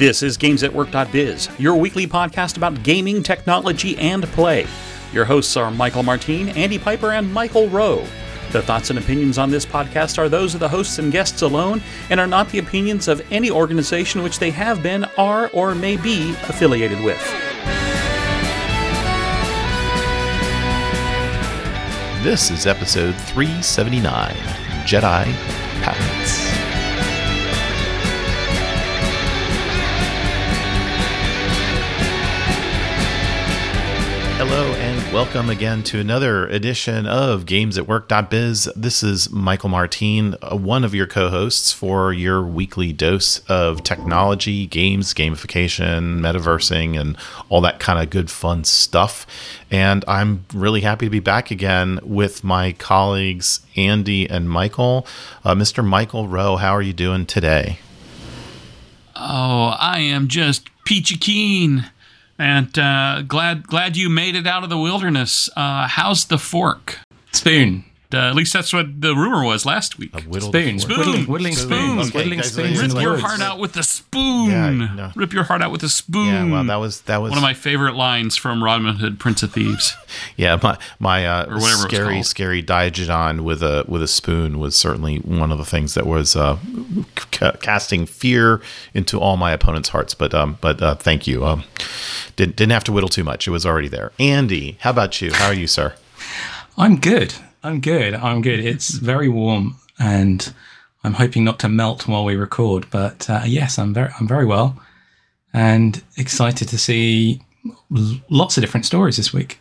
This is GamesAtWork.biz, your weekly podcast about gaming, technology, and play. Your hosts are Michael Martin, Andy Piper, and Michael Rowe. The thoughts and opinions on this podcast are those of the hosts and guests alone and are not the opinions of any organization which they have been, are, or may be affiliated with. This is episode 379 Jedi Hello and welcome again to another edition of Games at Work.biz. This is Michael Martin, uh, one of your co hosts for your weekly dose of technology, games, gamification, metaversing, and all that kind of good fun stuff. And I'm really happy to be back again with my colleagues Andy and Michael. Uh, Mr. Michael Rowe, how are you doing today? Oh, I am just peachy keen and uh, glad glad you made it out of the wilderness. Uh, how's the fork? Spoon. Uh, at least that's what the rumor was last week. A Spoon. Spoon. Whittling, whittling Spoon. spoons. Okay, whittling guys, spoons wait, in Rip your woods. heart out with a spoon. Yeah, no. Rip your heart out with a spoon. Yeah, well, that was that was one of my favorite lines from Robin Hood, Prince of Thieves. Yeah, my my uh, Or whatever scary scary Diagon with a with a spoon was certainly one of the things that was uh, ca- casting fear into all my opponents' hearts. But um, but uh, thank you. Um, didn't didn't have to whittle too much. It was already there. Andy, how about you? How are you, sir? I'm good. I'm good. I'm good. It's very warm, and I'm hoping not to melt while we record. But uh, yes, I'm very, I'm very well, and excited to see lots of different stories this week.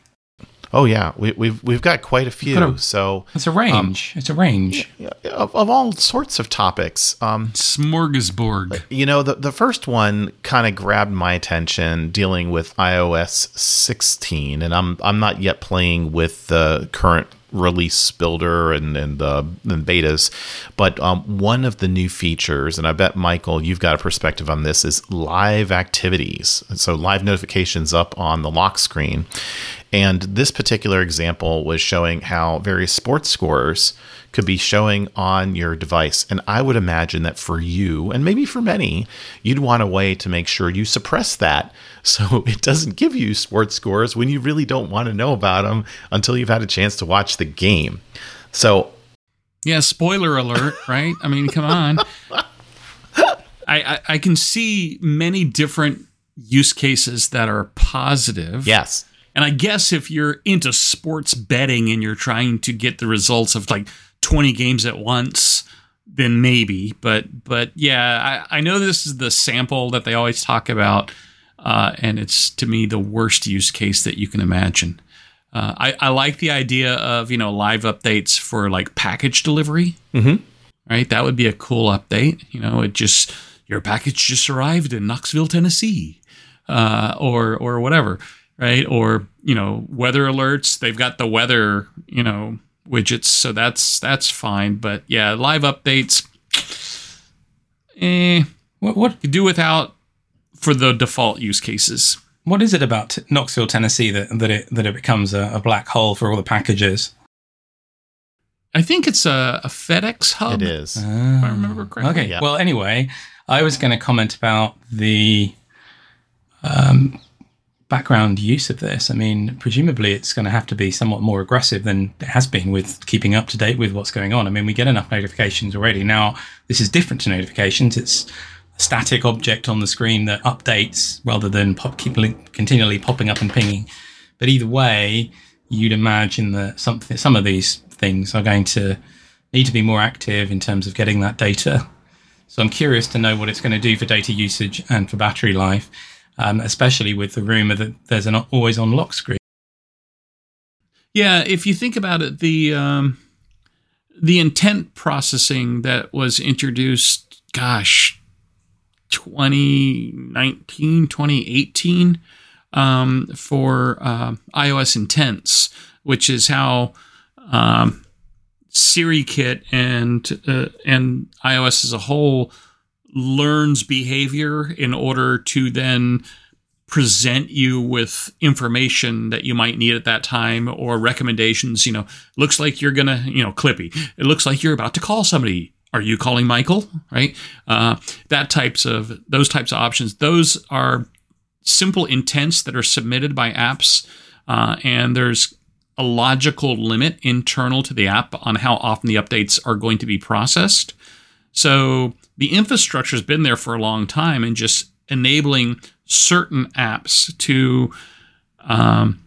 Oh yeah, we, we've we've got quite a few. a- so It's a range. it's a range. of, of all sorts of topics. Um, Smorgasbord. You know, the, the first one kind of grabbed my attention dealing with iOS 16, and I'm I'm not yet playing with the current release builder and and the and betas, but um, one of the new features, and I bet Michael, you've got a perspective on this, is live activities. So live notifications up on the lock screen, and this particular example was showing how various sports scores could be showing on your device. And I would imagine that for you, and maybe for many, you'd want a way to make sure you suppress that so it doesn't give you sports scores when you really don't want to know about them until you've had a chance to watch the game. So, Yeah, spoiler alert, right? I mean, come on. I, I I can see many different use cases that are positive. yes. And I guess if you're into sports betting and you're trying to get the results of like 20 games at once, then maybe. But but yeah, I, I know this is the sample that they always talk about, uh, and it's to me the worst use case that you can imagine. Uh, I, I like the idea of you know live updates for like package delivery. Mhm. Right, that would be a cool update. You know, it just your package just arrived in Knoxville, Tennessee, uh, or or whatever right? Or you know, weather alerts. They've got the weather, you know, widgets, so that's that's fine. But yeah, live updates. Eh, What what you do without for the default use cases. what is it about Knoxville, Tennessee, that that it that it becomes a, a black hole for all the packages? I think it's a, a FedEx hub. It is. if I remember correctly. Okay. Yeah. Well, anyway, I was going to comment about the um, background use of this. I mean, presumably it's going to have to be somewhat more aggressive than it has been with keeping up to date with what's going on. I mean, we get enough notifications already. Now, this is different to notifications. It's a static object on the screen that updates rather than pop, keep continually popping up and pinging. But either way, you'd imagine that something, some of these things are going to need to be more active in terms of getting that data. So I'm curious to know what it's going to do for data usage and for battery life, um, especially with the rumor that there's an always on lock screen. Yeah, if you think about it, the um, the intent processing that was introduced, gosh, 2019, 2018, um, for uh, iOS intents, which is how um, Siri Kit and uh, and iOS as a whole learns behavior in order to then present you with information that you might need at that time or recommendations you know looks like you're gonna you know clippy it looks like you're about to call somebody are you calling Michael? Right? Uh, that types of those types of options. Those are simple intents that are submitted by apps, uh, and there's a logical limit internal to the app on how often the updates are going to be processed. So the infrastructure has been there for a long time, and just enabling certain apps to um,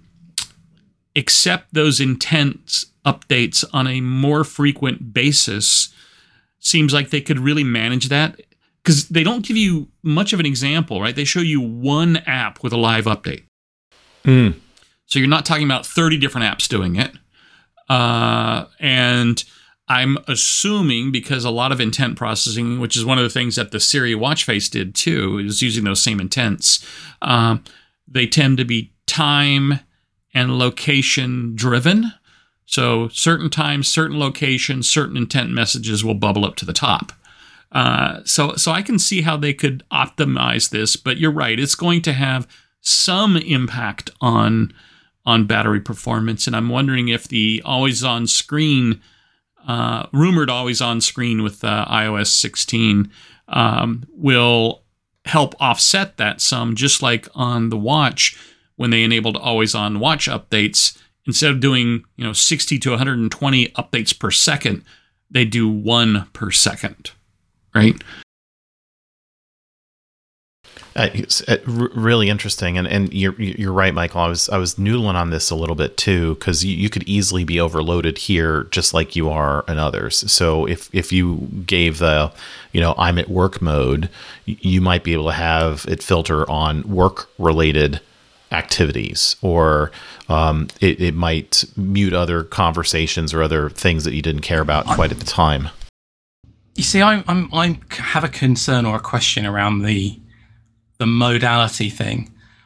accept those intents updates on a more frequent basis seems like they could really manage that because they don't give you much of an example, right? They show you one app with a live update. Mm. So you're not talking about 30 different apps doing it. Uh, and I'm assuming because a lot of intent processing, which is one of the things that the Siri watch face did too, is using those same intents. Um, they tend to be time and location driven. So certain times, certain locations, certain intent messages will bubble up to the top. Uh, so so I can see how they could optimize this, but you're right, it's going to have some impact on on battery performance, and I'm wondering if the always on screen, uh, rumored always on screen with uh, iOS 16, um, will help offset that some, just like on the watch when they enabled always on watch updates. Instead of doing you know 60 to 120 updates per second they do one per second right Uh, it's uh, really interesting, and and you're you're right, Michael. I was I was noodling on this a little bit too because you, you could easily be overloaded here, just like you are in others. So if if you gave the, you know, I'm at work mode, you might be able to have it filter on work related activities, or um, it, it might mute other conversations or other things that you didn't care about quite at the time. You see, I'm, I'm I have a concern or a question around the the modality thing.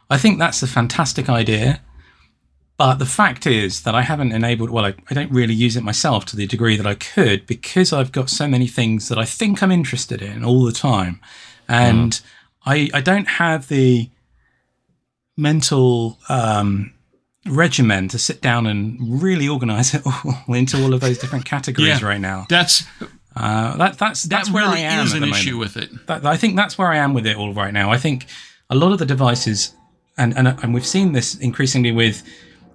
I think that's a fantastic idea, but the fact is that I haven't enabled. Well, I, I don't really use it myself to the degree that I could because I've got so many things that I think I'm interested in all the time, and I I don't have the mental um, regimen to sit down and really organize it all into all of those different categories Yeah. right now. that's Uh, that, that's that's that where I am is an issue with it That, I think that's where I am with it all right now. I think a lot of the devices, and and and we've seen this increasingly with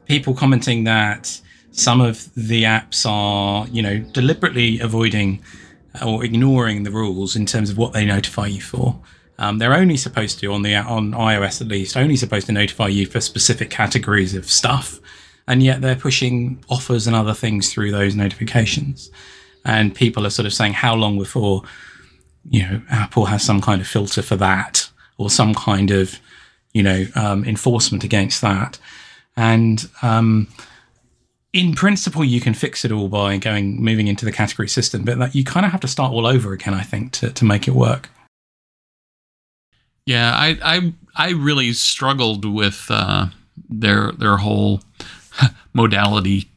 people commenting that some of the apps are, you know, deliberately avoiding or ignoring the rules in terms of what they notify you for. Um, they're only supposed to on the on iOS at least only supposed to notify you for specific categories of stuff, and yet they're pushing offers and other things through those notifications. And people are sort of saying, how long before you know Apple has some kind of filter for that or some kind of you know um, enforcement against that? And um, in principle, you can fix it all by going moving into the category system, but that you kind of have to start all over again, I think, to, to make it work. Yeah, I I I really struggled with uh, their their whole modality.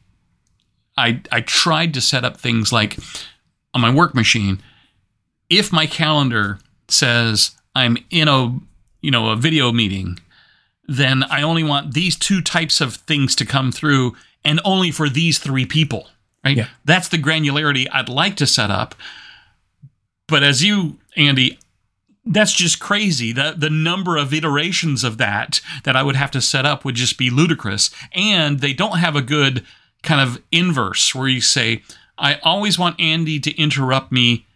I I tried to set up things like on my work machine. If my calendar says I'm in a you know a video meeting, then I only want these two types of things to come through, and only for these three people. Right? Yeah. That's the granularity I'd like to set up. But as you, Andy, that's just crazy. The the number of iterations of that that I would have to set up would just be ludicrous. And they don't have a good kind of inverse where you say, I always want Andy to interrupt me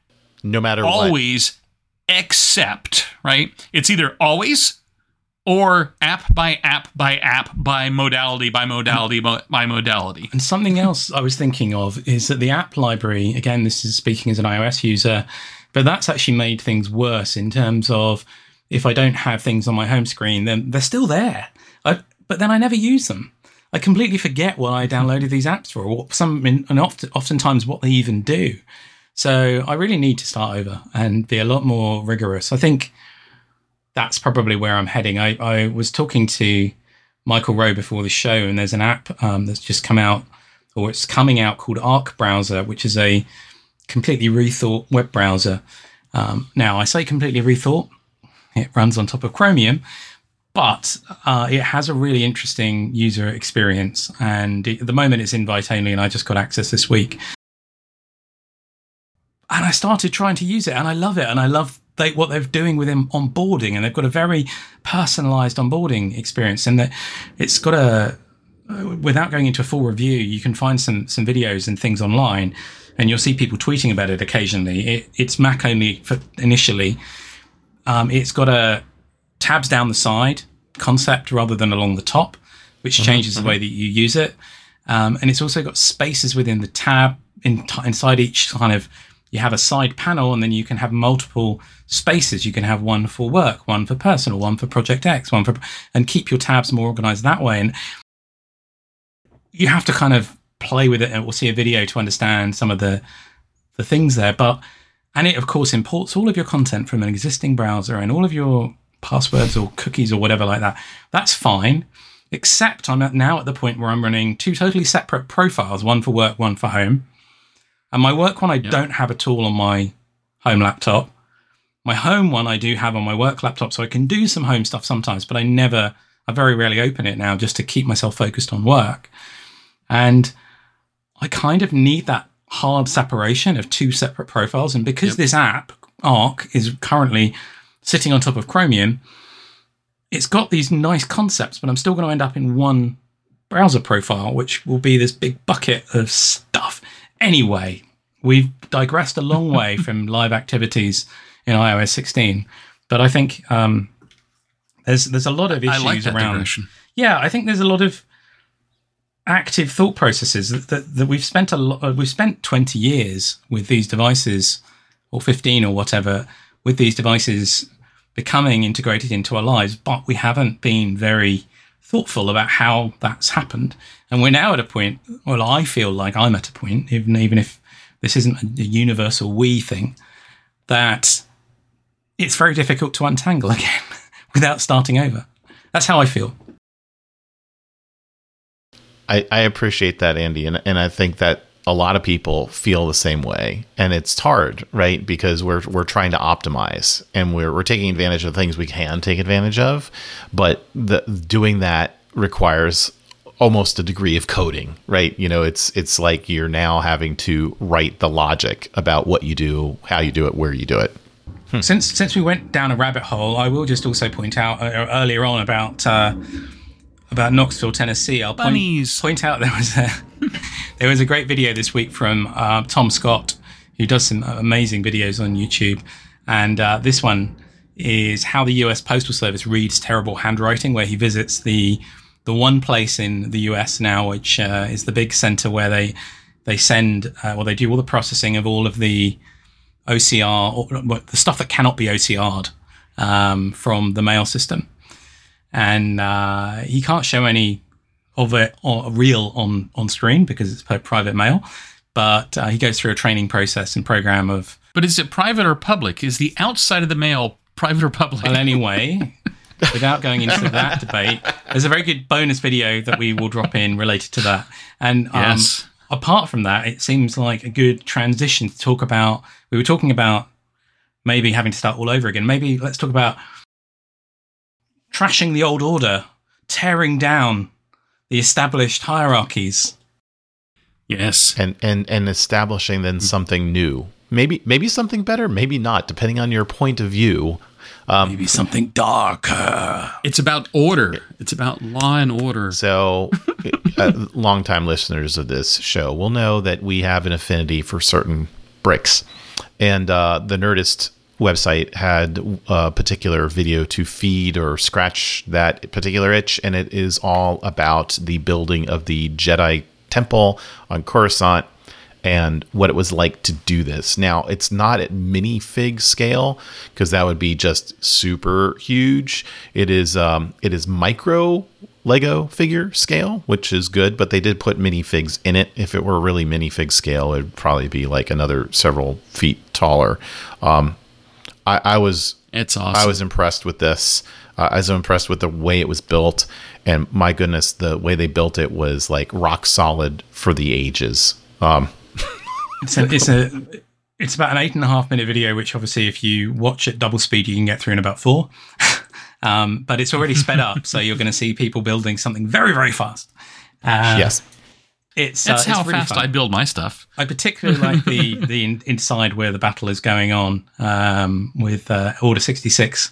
No matter what. always except, right? It's either always or app by app by app by modality by modality by, by modality. And something else I was thinking of is that the app library, again, this is speaking as an iOS user, but that's actually made things worse in terms of if I don't have things on my home screen, then they're still there. I, but then I never use them. I completely forget what I downloaded these apps for, or some, and often, oftentimes what they even do. So I really need to start over and be a lot more rigorous. I think that's probably where I'm heading. I, I was talking to Michael Rowe before the show, and there's an app um, that's just come out, or it's coming out called Arc Browser, which is a completely rethought web browser. Um, now, I say completely rethought, it runs on top of Chromium, but uh, it has a really interesting user experience. And it- at the moment, it's invite only, and I just got access this week. and I started trying to use it, and I love it, and I love they, what they're doing with them onboarding, and they've got a very personalized onboarding experience, and that it's got a without going into a full review, you can find some some videos and things online, and you'll see people tweeting about it occasionally. It, it's Mac only for initially. Um, it's got a tabs down the side concept rather than along the top, which mm-hmm, changes mm-hmm. the way that you use it. Um, and it's also got spaces within the tab in t- inside each kind of. You have a side panel, and then you can have multiple spaces. You can have one for work, one for personal, one for Project X, one for, and keep your tabs more organized that way. And you have to kind of play with it and we'll see a video to understand some of the the things there but and it of course imports all of your content from an existing browser and all of your passwords or cookies or whatever like that that's fine except i'm at now at the point where i'm running two totally separate profiles one for work one for home and my work one i don't have at all on my home laptop my home one i do have on my work laptop so i can do some home stuff sometimes but i never i very rarely open it now just to keep myself focused on work and I kind of need that hard separation of two separate profiles. And because yep. this app, Arc, is currently sitting on top of Chromium, it's got these nice concepts, but I'm still going to end up in one browser profile, which will be this big bucket of stuff. Anyway, we've digressed a long way from live activities in iOS 16, but I think um, there's there's a lot of issues like around. Digression. Yeah, I think there's a lot of active thought processes that, that, that we've spent a lot uh, we've spent 20 years with these devices or 15 or whatever with these devices becoming integrated into our lives but we haven't been very thoughtful about how that's happened. And we're now at a point well i feel like i'm at a point even even if this isn't a universal we thing that it's very difficult to untangle again without starting over. That's how i feel. I, I appreciate that, Andy, and and I think that a lot of people feel the same way, and it's hard, right? Because we're we're trying to optimize, and we're we're taking advantage of things we can take advantage of, but the doing that requires almost a degree of coding, right? You know, it's it's like you're now having to write the logic about what you do, how you do it, where you do it. Hmm. Since since we went down a rabbit hole, I will just also point out uh, earlier on about. Uh, about Knoxville, Tennessee, I'll point, point, out there was a there was a great video this week from uh, Tom Scott, who does some amazing videos on YouTube, and uh, this one is how the U.S. Postal Service reads terrible handwriting, where he visits the the one place in the U.S. now, which uh, is the big center where they they send uh, well they do all the processing of all of the OCR or the stuff that cannot be OCR'd um, from the mail system and uh, he can't show any of it or real on on screen because it's private mail. But uh, he goes through a training process and program of. But is it private or public? Is the outside of the mail private or public? Well, anyway, without going into that debate, there's a very good bonus video that we will drop in related to that. And um, yes. apart from that, it seems like a good transition to talk about. We were talking about maybe having to start all over again. Maybe let's talk about trashing the old order, tearing down the established hierarchies. Yes. And and and establishing then something new. Maybe maybe something better, maybe not, depending on your point of view. Um, maybe something darker. It's about order. It's about law and order. So, uh, longtime listeners of this show will know that we have an affinity for certain bricks, and uh, the Nerdist website had a particular video to feed or scratch that particular itch, and it is all about the building of the Jedi Temple on Coruscant and what it was like to do this. Now, it's not at minifig scale because that would be just super huge. It is um, it is micro Lego figure scale, which is good, but they did put minifigs in it. If it were really minifig scale, it'd probably be like another several feet taller. Um, I, I was it's awesome. I was impressed with this. Uh, I was impressed with the way it was built, and my goodness, the way they built it was like rock solid for the ages. Um, it's a, it's a it's about an eight and a half minute video, which obviously, if you watch at double speed, you can get through in about four. um, but it's already sped up, so you're going to see people building something very very fast. Uh, yes. It's uh, That's how it's really fast fun. I build my stuff. I particularly like the the in, inside where the battle is going on um, with uh, Order sixty six,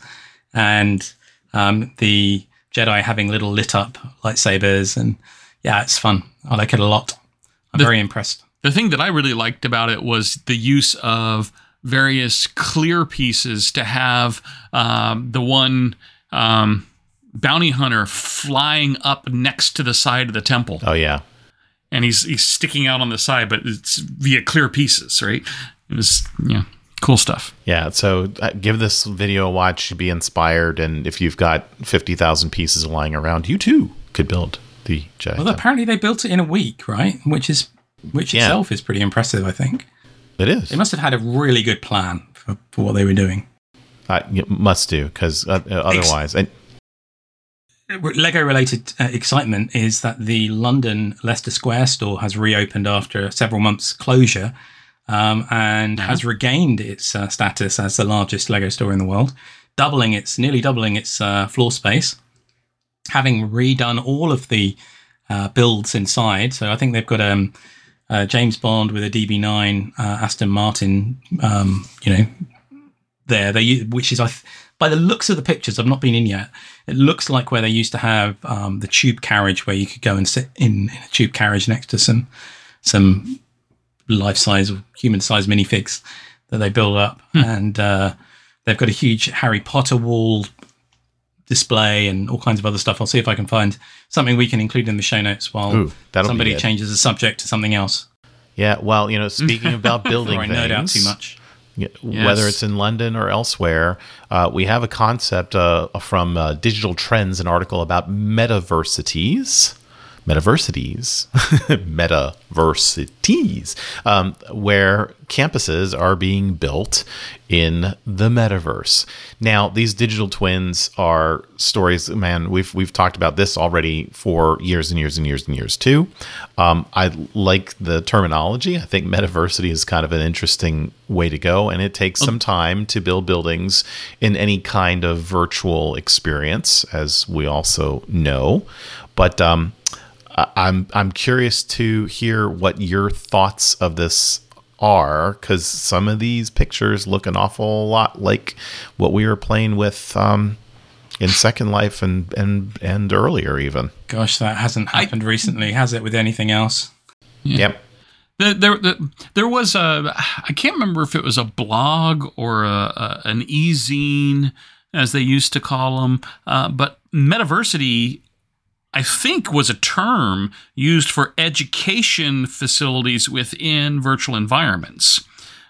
and um, the Jedi having little lit up lightsabers, and yeah, it's fun. I like it a lot. I'm The- very impressed. The thing that I really liked about it was the use of various clear pieces to have um, the one um, bounty hunter flying up next to the side of the temple, Oh yeah, and he's he's sticking out on the side, but it's via clear pieces, right? It was yeah, cool stuff. yeah. So uh, give this video a watch. Be inspired, and if you've got fifty thousand pieces lying around, you too could build the Jedi. Well, apparently they built it in a week, right? Which is which Yeah. itself is pretty impressive. I think it is. they must have had a really good plan for, for what they were doing. Uh, you must do because uh, uh, otherwise, and Lego related uh, excitement is that the London Leicester Square store has reopened after several months closure um, and has regained its uh, status as the largest Lego store in the world, doubling its nearly doubling its uh, floor space, having redone all of the uh, builds inside. So I think they've got um, uh, James Bond with a DB9, uh, Aston Martin, um, you know, there. They which is I th- by the looks of the pictures, I've not been in yet. It looks like where they used to have um, the tube carriage, where you could go and sit in, in a tube carriage next to some some life size or human size minifigs that they build up, and uh, they've got a huge Harry Potter wall display and all kinds of other stuff. I'll see if I can find something we can include in the show notes while Ooh, somebody changes the subject to something else. yeah. Well, you know, speaking about building I nerd out too much. Yes. whether it's in London or elsewhere, uh, we have a concept uh, from uh, Digital Trends, an article about metaversities. Metaversities, metaversities, um, where campuses are being built in the metaverse. Now, these digital twins are stories. Man, we've we've talked about this already for years and years and years and years too. Um, I like the terminology. I think metaversity is kind of an interesting way to go, and it takes some time to build buildings in any kind of virtual experience, as we also know. But um, I'm I'm curious to hear what your thoughts of this are because some of these pictures look an awful lot like what we were playing with um, in Second Life and and and earlier even. Gosh, that hasn't happened recently, has it? With anything else? Yep. The, there, there was a I can't remember if it was a blog or a, a, an e-zine, as they used to call them, uh, but metaversity, I think, was a term used for education facilities within virtual environments.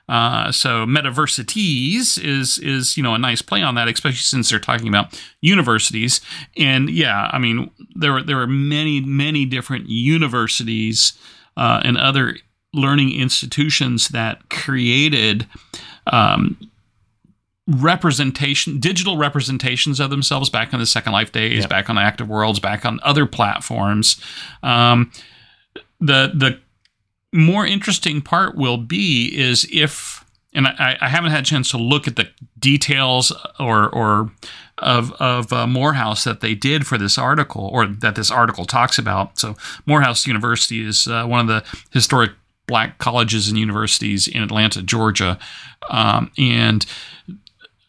Uh, so metaversities is is you know a nice play on that, especially since they're talking about universities. And yeah, I mean there were there are many many different universities uh, and other learning institutions that created um, representation, digital representations of themselves back in the Second Life days, back on Active Worlds, back on other platforms. Um, the the more interesting part will be is if, and I, I haven't had a chance to look at the details or or of of uh, Morehouse that they did for this article or that this article talks about. So Morehouse University is uh, one of the historic black colleges and universities in Atlanta, Georgia, um, and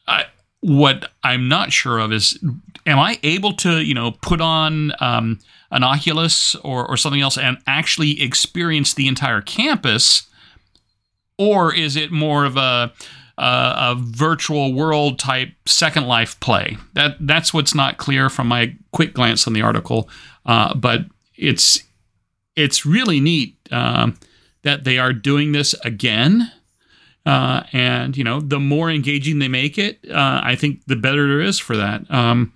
I, what I'm not sure of is, am I able to, you know, put on um, an Oculus or, or something else and actually experience the entire campus, or is it more of a a, a virtual world type Second Life play? That that's what's not clear from my quick glance on the article, uh, but it's it's really neat um, that they are doing this again. Uh, and you know, the more engaging they make it, uh, I think the better it is for that. Um,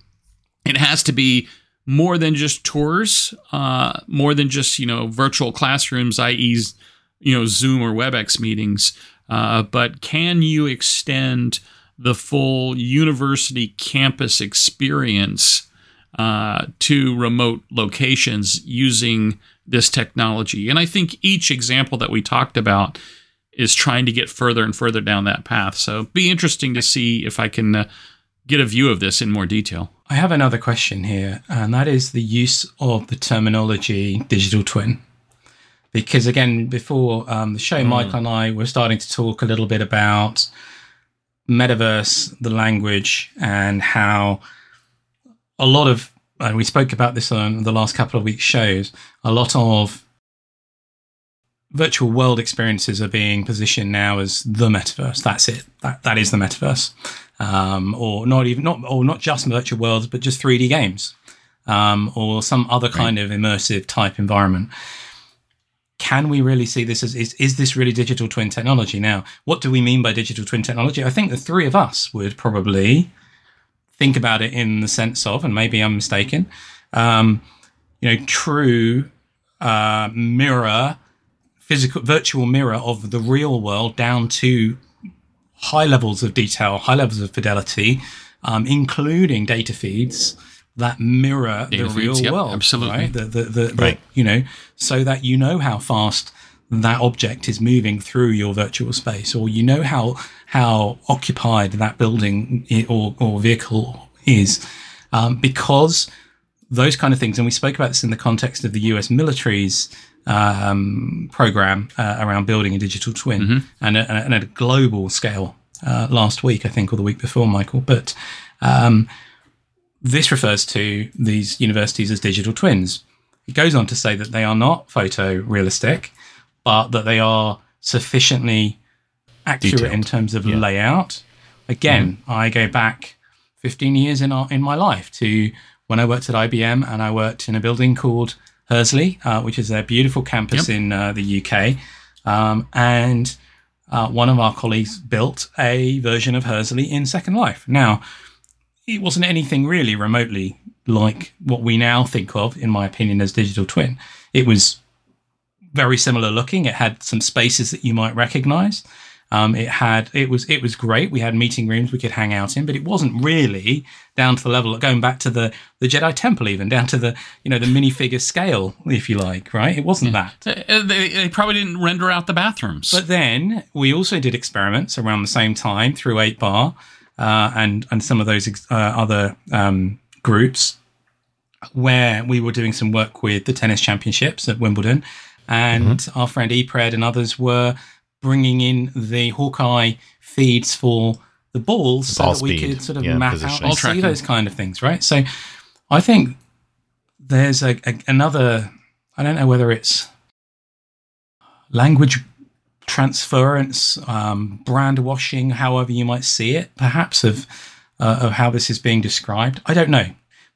it has to be more than just tours, uh, more than just you know virtual classrooms, i.e., you know Zoom or WebEx meetings. Uh, but can you extend the full university campus experience uh, to remote locations using this technology? And I think each example that we talked about is trying to get further and further down that path. So be interesting to see if I can uh, get a view of this in more detail. I have another question here, and that is the use of the terminology digital twin. because again, before um, the show, Michael and I were starting to talk a little bit about metaverse, the language, and how a lot of and we spoke about this on the last couple of weeks' shows. A lot of virtual world experiences are being positioned now as the metaverse. That's it. That that is the metaverse, um, or not even not or not just virtual worlds, but just 3D games, um, or some other kind of immersive type environment. Can we really see this as is, is this really digital twin technology? Now, what do we mean by digital twin technology? I think the three of us would probably think about it in the sense of, and maybe I'm mistaken, um, you know, true uh, mirror, physical, virtual mirror of the real world down to high levels of detail, high levels of fidelity, um, including data feeds that mirror Data the feeds, real yep, world. absolutely. Right? The, the, the, the- Right. you know, so that you know how fast that object is moving through your virtual space, or you know how how occupied that building or, or vehicle is, um, because those kind of things. And we spoke about this in the context of the U.S. military's um, program uh, around building a digital twin and, a, and at a global scale uh, last week, I think, or the week before, Michael. But um, this refers to these universities as digital twins. It goes on to say that they are not photorealistic, but that they are sufficiently accurate in terms of Yeah. layout. Again, I go back 15 years in our, in my life to when I worked at IBM and I worked in a building called Hursley, uh, which is a beautiful campus in uh, the UK. Um, and uh, one of our colleagues built a version of Hursley in Second Life. Now, it wasn't anything really remotely like what we now think of, in my opinion, as digital twin. It was very similar looking. It had some spaces that you might recognize. Um, it had it was it was great. We had meeting rooms we could hang out in, but it wasn't really down to the level of going back to the the Jedi Temple, even down to the you know the minifigure scale, if you like. Right? It wasn't that. Uh, They, they probably didn't render out the bathrooms. But then we also did experiments around the same time through 8 Bar uh, and, and some of those ex- uh, other um, groups where we were doing some work with the tennis championships at Wimbledon. And our friend Epred and others were bringing in the Hawkeye feeds for the balls so ball that we could sort of Yeah, map positioning. out Ball and see those kind of things, right? So I think there's a, a another, I don't know whether it's language transference, um, brand washing, however you might see it, perhaps of uh, of how this is being described. I don't know.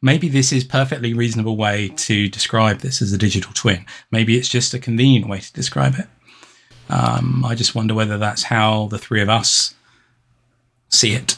Maybe this is perfectly reasonable way to describe this as a digital twin. Maybe it's just a convenient way to describe it. Um, I just wonder whether that's how the three of us see it.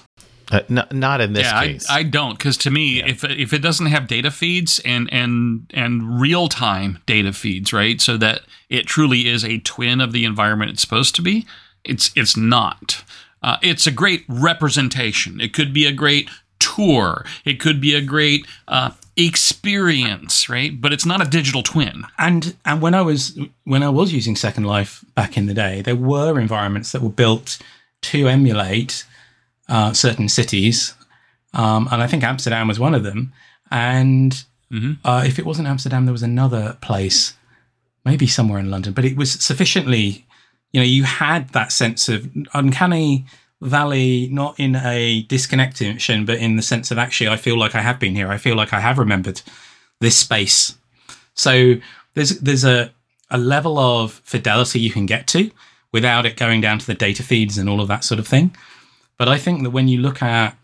Uh, n- not in this yeah, case. I don't because to me, if if it doesn't have data feeds and and and real time data feeds, right, so that it truly is a twin of the environment it's supposed to be, it's it's not. Uh, it's a great representation. It could be a great tour. It could be a great uh, experience, right? But it's not a digital twin. and and when I was when I was using Second Life back in the day, there were environments that were built to emulate uh, certain cities, um, and I think Amsterdam was one of them. And uh, if it wasn't Amsterdam, there was another place, maybe somewhere in London, but it was sufficiently, you know, you had that sense of uncanny valley, not in a disconnection, but in the sense of actually, I feel like I have been here. I feel like I have remembered this space. So there's there's a a level of fidelity you can get to without it going down to the data feeds and all of that sort of thing. But I think that when you look at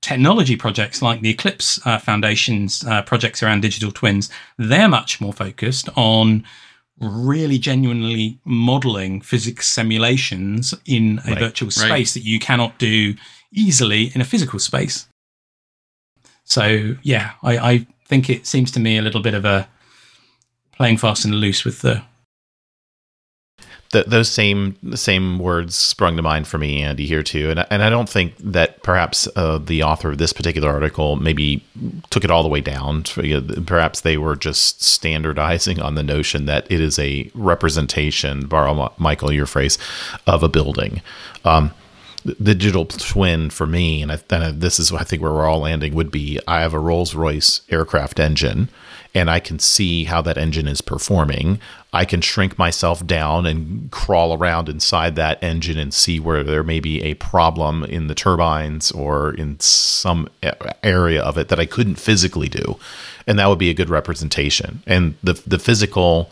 technology projects like the Eclipse uh, Foundation's uh, projects around digital twins, they're much more focused on really genuinely modeling physics simulations in a Right, virtual right. space that you cannot do easily in a physical space. So yeah, I, I think it seems to me a little bit of a playing fast and loose with the Th- those same same words sprung to mind for me, Andy, here too, and and I don't think that perhaps uh, the author of this particular article maybe took it all the way down. Perhaps they were just standardizing on the notion that it is a representation, borrow Michael your phrase, of a building. Um, the digital twin for me, and I, and this is I think where we're all landing would be I have a Rolls Royce aircraft engine, and I can see how that engine is performing, I can shrink myself down and crawl around inside that engine and see where there may be a problem in the turbines or in some area of it that I couldn't physically do. And that would be a good representation. And the the physical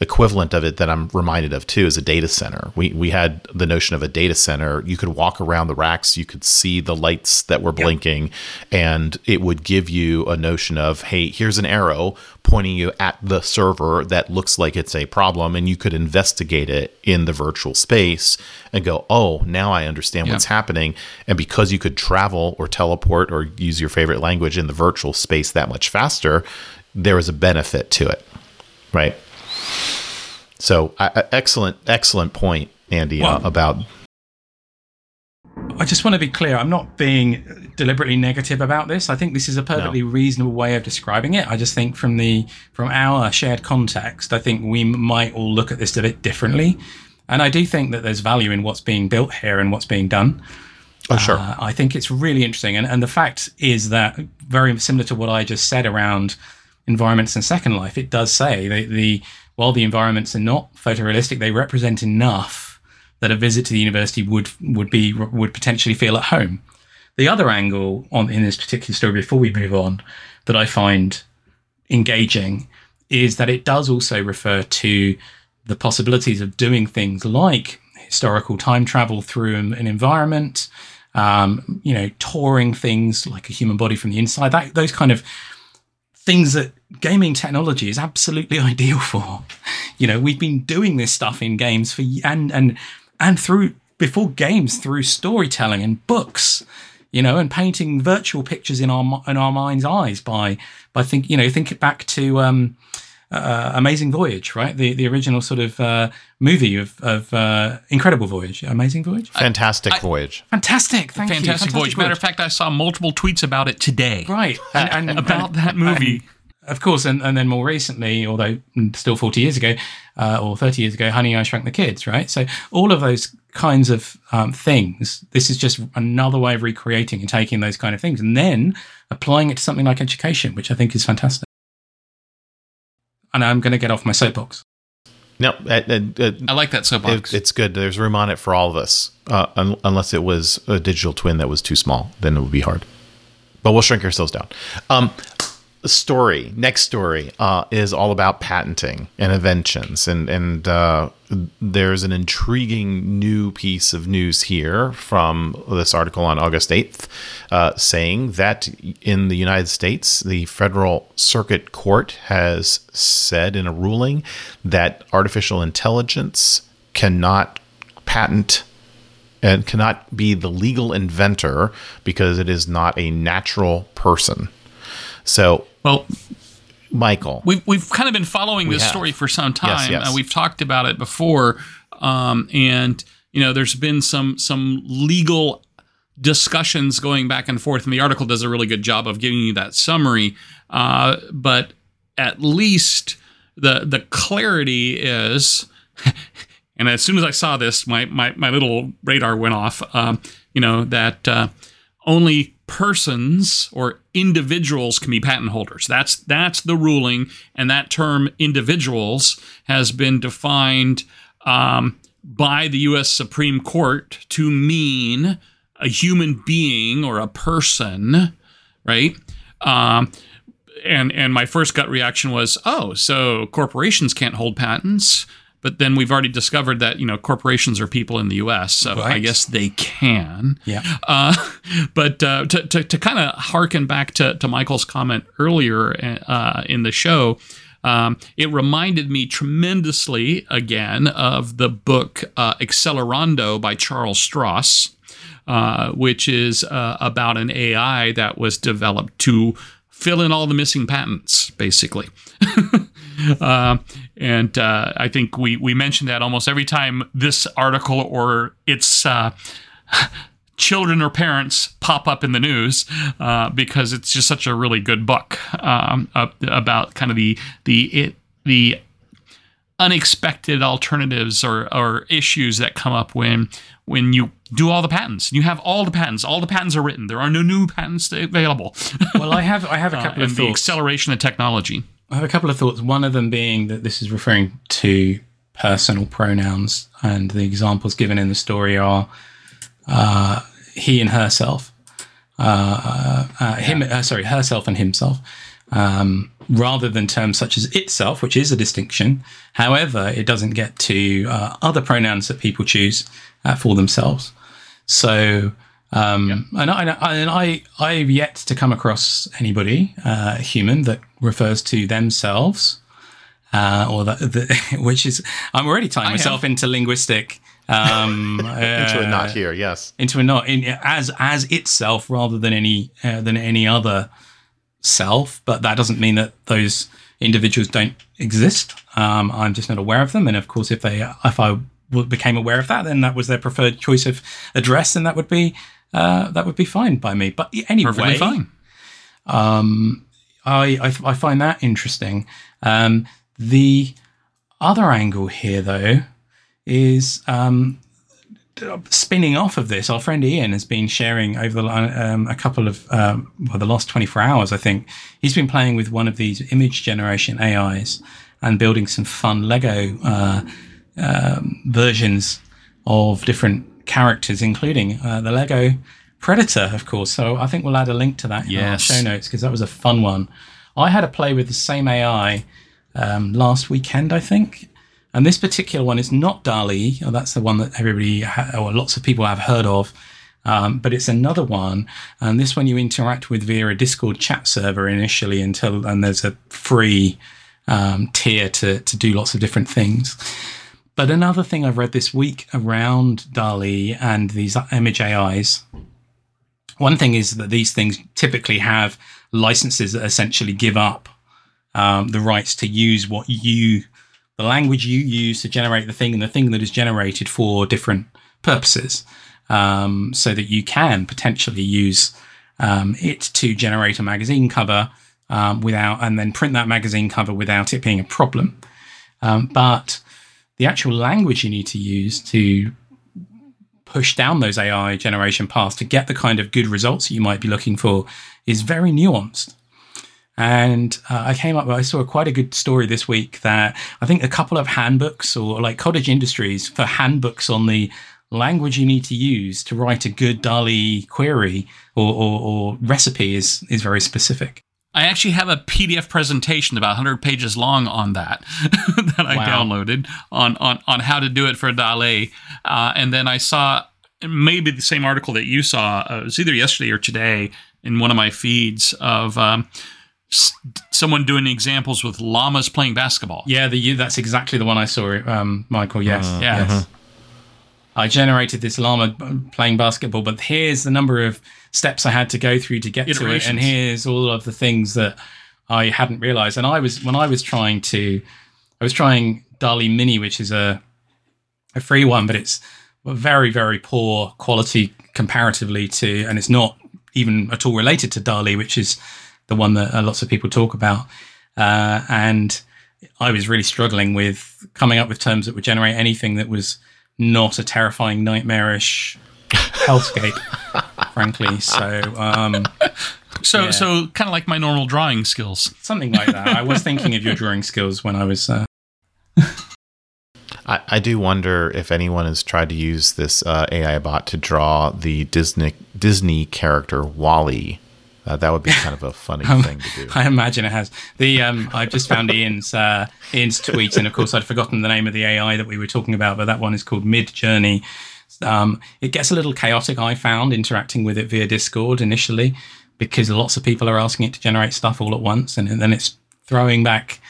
equivalent of it that I'm reminded of too is a data center. We we had the notion of a data center. You could walk around the racks, you could see the lights that were blinking, yep. and it would give you a notion of, hey, here's an arrow pointing you at the server that looks like it's a problem, and you could investigate it in the virtual space and go, oh, now I understand yep. what's happening. And because you could travel or teleport or use your favorite language in the virtual space that much faster, there was a benefit to it, right? So, uh, excellent, excellent point, Andy, well, uh, about. I just want to be clear. I'm not being deliberately negative about this. I think this is a perfectly no. reasonable way of describing it. I just think from the from our shared context, I think we might all look at this a bit differently. And I do think that there's value in what's being built here and what's being done. Oh, sure. Uh, I think it's really interesting. And, and the fact is that, very similar to what I just said around environments and Second Life, it does say the, the while the environments are not photorealistic, they represent enough that a visit to the university would would be would potentially feel at home. The other angle on in this particular story, before we move on, that I find engaging is that it does also refer to the possibilities of doing things like historical time travel through an environment, um, you know, touring things like a human body from the inside. That those kind of things that gaming technology is absolutely ideal for. You know, we've been doing this stuff in games for and and and through before games through storytelling and books, you know, and painting virtual pictures in our in our mind's eyes by by think you know think it back to um, uh, Amazing Voyage, right? The the original sort of uh, movie of of uh, Incredible Voyage, Amazing Voyage, Fantastic I, Voyage, fantastic, thank fantastic, you. fantastic voyage. Matter of fact, I saw multiple tweets about it today, right? And, and about that movie. Of course, and, and then more recently, although still 40 years ago uh, or 30 years ago, Honey, I Shrunk the Kids, right? So all of those kinds of um, things, this is just another way of recreating and taking those kind of things and then applying it to something like education, which I think is fantastic and I'm going to get off my soapbox. No, uh, uh, uh, I like that soapbox. It, it's good. There's room on it for all of us, uh, un- unless it was a digital twin that was too small. Then it would be hard. But we'll shrink ourselves down. Um, story next story uh, is all about patenting and inventions. And and uh, there's an intriguing new piece of news here from this article on August 8th uh, saying that in the United States the federal circuit court has said in a ruling that artificial intelligence cannot patent and cannot be the legal inventor because it is not a natural person so, well, Michael, we've we've kind of been following this story for some time. Yes, yes. Uh, we've talked about it before, um, and you know, there's been some some legal discussions going back and forth, and the article does a really good job of giving you that summary. Uh, but at least the the clarity is. and as soon as I saw this, my my, my little radar went off. Um, you know that uh, only persons or individuals can be patent holders. That's that's the ruling, and that term individuals has been defined um, by the U.S. Supreme Court to mean a human being or a person, right? Um, and and my first gut reaction was, oh, so corporations can't hold patents. But then we've already discovered that you know corporations are people in the U.S., so right. I guess they can. Yeah. Uh, but uh, to to, to kind of harken back to, to Michael's comment earlier uh, in the show, um, it reminded me tremendously again of the book uh, Accelerando by Charles Stross, uh, which is uh, about an AI that was developed to fill in all the missing patents, basically. uh, and uh, I think we we mentioned that almost every time this article or its uh, children or parents pop up in the news uh, because it's just such a really good book um, about kind of the the it, the unexpected alternatives or, or issues that come up when when you do all the patents. You have all the patents. All the patents are written. There are no new patents available. well, I have I have a uh, couple uh, of thoughts. the acceleration of technology. I have a couple of thoughts. One of them being that this is referring to personal pronouns, and the examples given in the story are uh, he and herself, uh, uh, him, uh, sorry, herself and himself, um, rather than terms such as itself, which is a distinction. However, it doesn't get to uh, other pronouns that people choose uh, for themselves. So, um, and, I, and I, I've yet to come across anybody, uh, human, that refers to themselves, uh, or that, the, which is, I'm already tying myself into linguistic, um, Into a knot here, yes. into a knot in, as as itself rather than any uh, than any other self. But that doesn't mean that those individuals don't exist. Um, I'm just not aware of them. And of course, if they if I became aware of that, then that was their preferred choice of address, and that would be uh, that would be fine by me. But anyway, Perfectly fine. I, I, I find that interesting. Um, the other angle here, though, is um, spinning off of this. Our friend Ian has been sharing over the, um, a couple of um, well, the last twenty four hours. I think he's been playing with one of these image generation AIs and building some fun Lego uh, um, versions of different characters, including uh, the Lego Predator, of course. So I think we'll add a link to that in our show notes because that was a fun one. I had a play with the same AI um, last weekend, I think. And this particular one is not DALL-E. Or that's the one that everybody ha- or lots of people have heard of. Um, but it's another one, and this one you interact with via a Discord chat server initially until, and there's a free um, tier to to do lots of different things. But another thing I've read this week around DALL-E and these image AIs, one thing is that these things typically have licenses that essentially give up um, the rights to use what you, the language you use to generate the thing and the thing that is generated for different purposes, um, so that you can potentially use um, it to generate a magazine cover um, without, and then print that magazine cover without it being a problem. Um, but the actual language you need to use to push down those AI generation paths to get the kind of good results you might be looking for is very nuanced. And uh, I came up, I saw quite a good story this week that I think a couple of handbooks or like cottage industries for handbooks on the language you need to use to write a good DALL-E query or, or, or recipe is, is very specific. I actually have a PDF presentation about 100 pages long on that that I Wow. downloaded on, on, on how to do it for a DALL-E. Uh, and then I saw maybe the same article that you saw. Uh, it was either yesterday or today in one of my feeds of um, s- someone doing examples with llamas playing basketball. Yeah, the that's exactly the one I saw, um, Michael. Yes, Yeah. yes. I generated this llama playing basketball, but here's the number of steps I had to go through to get to it, and here's all of the things that I hadn't realized. And I was when I was trying to, I was trying DALL-E Mini, which is a a free one, but it's very very poor quality comparatively to, and it's not even at all related to DALL-E, which is the one that uh, lots of people talk about. Uh, and I was really struggling with coming up with terms that would generate anything that was not a terrifying, nightmarish hellscape, frankly. So um, So, Yeah. so kind of like my normal drawing skills. something like that. I was thinking of your drawing skills when I was. Uh, I, I do wonder if anyone has tried to use this uh, AI bot to draw the Disney Disney character WALL-E. Uh, that would be kind of a funny thing to do. I imagine it has. The um, I just found Ian's uh, Ian's tweet, and of course I'd forgotten the name of the AI that we were talking about, but that one is called Midjourney. Um, it gets a little chaotic. I found interacting with it via Discord initially because lots of people are asking it to generate stuff all at once, and, then it's throwing back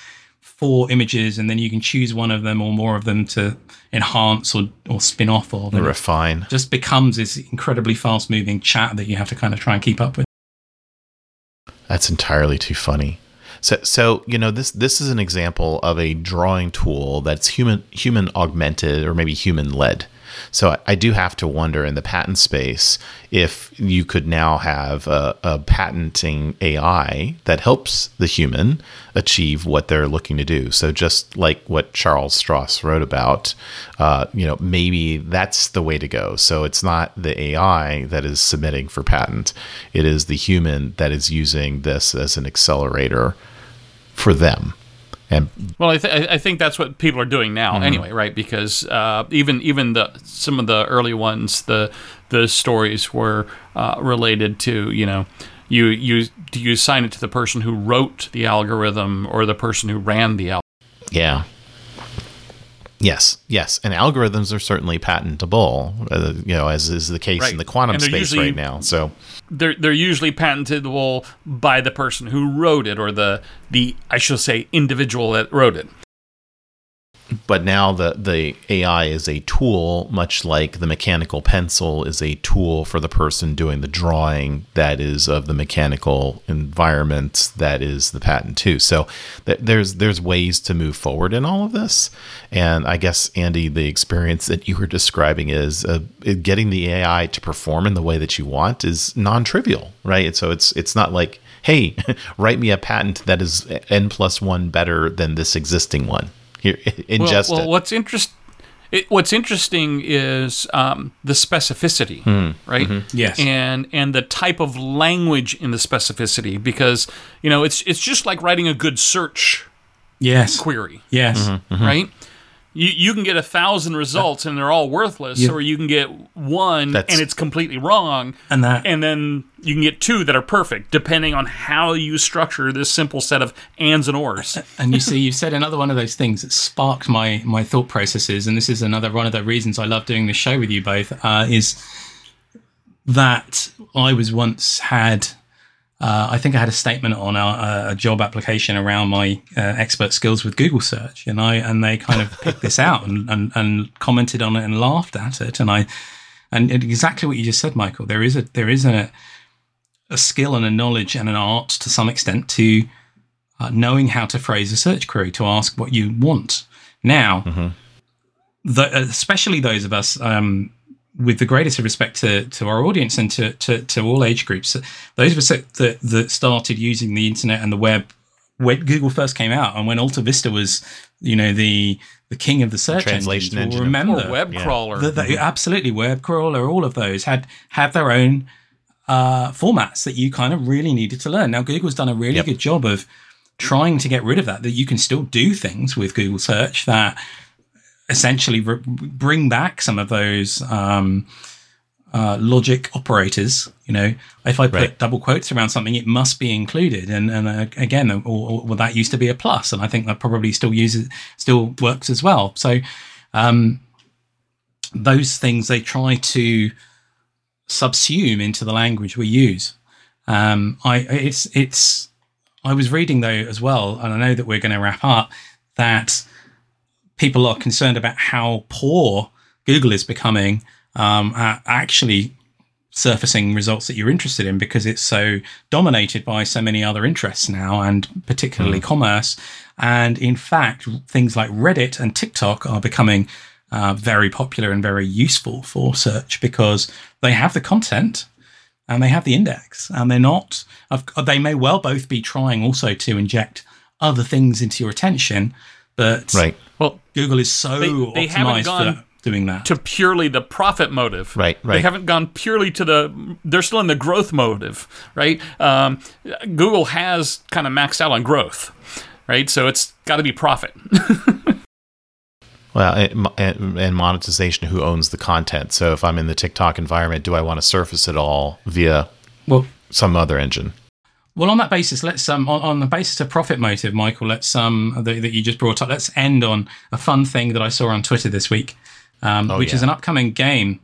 four images, and then you can choose one of them or more of them to enhance or, or spin off or And it Refine. just becomes this incredibly fast moving chat that you have to kind of try and keep up with. That's entirely too funny. So, so you know this this is an example of a drawing tool that's human human augmented or maybe human led. So I, I do have to wonder in the patent space if you could now have a, a patenting AI that helps the human achieve what they're looking to do. So just like what Charles Stross wrote about, uh, you know, maybe that's the way to go. So it's not the AI that is submitting for patent; it is the human that is using this as an accelerator for them. And Well, I, th- I think that's what people are doing now, anyway, right? Because uh, even even the some of the early ones, the the stories were uh, related to you know you you do you assign it to the person who wrote the algorithm or the person who ran the algorithm? yeah. Yes, yes, and algorithms are certainly patentable, uh, you know, as is the case Right. in the quantum space usually- right now. So, They're they're usually patentable by the person who wrote it or the the I should say individual that wrote it. But now the the AI is a tool, much like the mechanical pencil is a tool for the person doing the drawing that is of the mechanical environment that is the patent too. So th- there's there's ways to move forward in all of this, and I guess Andy, the experience that you were describing is uh, getting the AI to perform in the way that you want is non-trivial, right? So it's it's not like hey, write me a patent that is n plus one better than this existing one. Here, ingest well, well, it. what's interest it, what's interesting is um, the specificity, hmm. right? Mm-hmm. Yes. and and the type of language in the specificity, because you know it's it's just like writing a good search Yes. query, Yes. Mm-hmm. Mm-hmm. right? You, you can get a thousand results and they're all worthless, Yeah. or you can get one That's- and it's completely wrong, And that and then you can get two that are perfect, depending on how you structure this simple set of ands and ors. and you see, you've said another one of those things that sparked my my thought processes, and this is another one of the reasons I love doing this show with you both. Uh, is that I was once had. Uh, I think I had a statement on a, a job application around my uh, expert skills with Google search, and I and they kind of picked this out and, and, and commented on it and laughed at it, and I and exactly what you just said, Michael. There is a there is a a skill and a knowledge and an art to some extent to uh, knowing how to phrase a search query to ask what you want. Now, the, especially those of us um, with the greatest of respect to, to our audience and to, to, to all age groups, those of us that, that, that started using the internet and the web when Google first came out and when AltaVista was, you know, the the king of the search translation engines, engine. remember or web yeah. crawler. the, the, absolutely web crawler all of those had had their own uh, formats that you kind of really needed to learn now google's done a really Yep. good job of trying to get rid of that that you can still do things with google search that essentially re- bring back some of those um, uh, logic operators you know if i put Right. double quotes around something it must be included and and uh, again or, or, well that used to be a plus and i think that probably still uses still works as well so um, those things they try to subsume into the language we use. Um, I it's it's I was reading though as well, and I know that we're going to wrap up that people are concerned about how poor Google is becoming um, at actually surfacing results that you're interested in because it's so dominated by so many other interests now and particularly commerce. And in fact things like reddit and tiktok are becoming uh, very popular and very useful for search because they have the content and they have the index and they're not they may well both be trying also to inject other things into your attention but right, well, google is so They- they optimized gone for doing that to purely the profit motive. Right, right. They haven't gone purely to the. They're still in the growth motive, right? Um, Google has kind of maxed out on growth, right? So it's got to be profit. Well, and, and and monetization. Who owns the content? So if I'm in the TikTok environment, do I want to surface it all via well some other engine? Well, on that basis, let's um on, on the basis of profit motive, Michael. Let's um that, that you just brought up. Let's end on a fun thing that I saw on Twitter this week, um, which is an upcoming game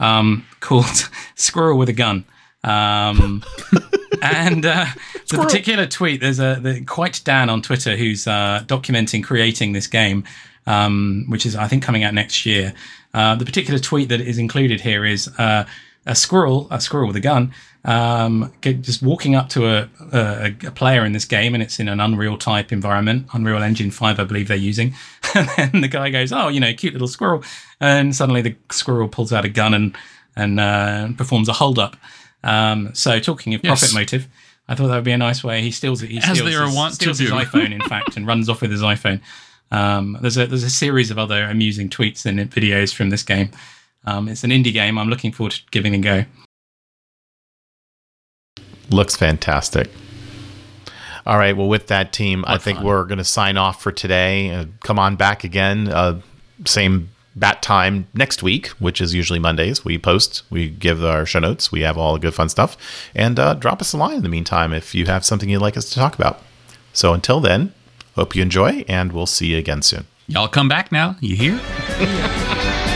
um, called Squirrel with a Gun. Um, and uh, the particular tweet, there's a the, quite Dan on Twitter who's uh, documenting creating this game, um, which is I think coming out next year. Uh, the particular tweet that is included here is uh, a squirrel, a squirrel with a gun, um, just walking up to a, a, a player in this game, and it's in an Unreal type environment, Unreal Engine Five, I believe they're using. And then the guy goes, "Oh, you know, cute little squirrel," and suddenly the squirrel pulls out a gun and and uh, performs a hold up. Um, so, talking of Yes. profit motive, I thought that would be a nice way. He steals it. He As steals his, steals his iPhone, in fact, and runs off with his iPhone. Um, there's a there's a series of other amusing tweets and videos from this game. Um, it's an indie game. I'm looking forward to giving it a go. Looks fantastic. All right. Well, with that team, I think fun. we're going to sign off for today. Uh, come on back again. Uh, same bat time next week, which is usually Mondays. We post, we give our show notes, we have all the good fun stuff. And uh, drop us a line in the meantime if you have something you'd like us to talk about. So until then, hope you enjoy, and we'll see you again soon. Y'all come back now. You hear?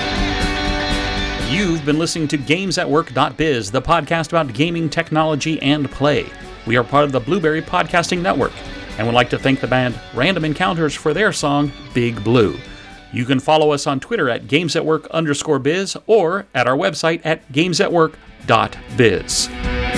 You've been listening to GamesAtWork.biz, the podcast about gaming technology and play. We are part of the Blueberry Podcasting Network, and would like to thank the band Random Encounters for their song Big Blue. You can follow us on Twitter at GamesAtWork underscore biz or at our website at GamesAtWork.biz.